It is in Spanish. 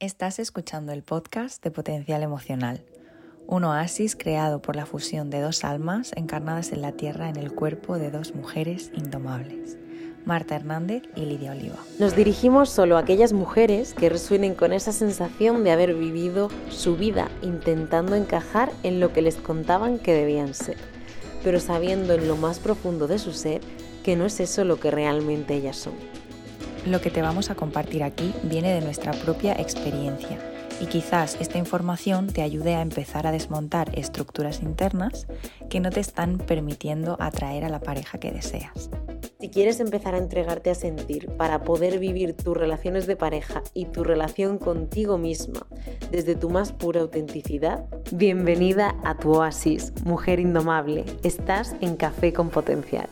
Estás escuchando el podcast de Potencial Emocional, un oasis creado por la fusión de dos almas encarnadas en la Tierra en el cuerpo de dos mujeres indomables, Marta Hernández y Lidia Oliva. Nos dirigimos solo a aquellas mujeres que resuenen con esa sensación de haber vivido su vida intentando encajar en lo que les contaban que debían ser, pero sabiendo en lo más profundo de su ser que no es eso lo que realmente ellas son. Lo que te vamos a compartir aquí viene de nuestra propia experiencia y quizás esta información te ayude a empezar a desmontar estructuras internas que no te están permitiendo atraer a la pareja que deseas. Si quieres empezar a entregarte a sentir para poder vivir tus relaciones de pareja y tu relación contigo misma desde tu más pura autenticidad, bienvenida a tu oasis, mujer indomable. Estás en Café con Potencial.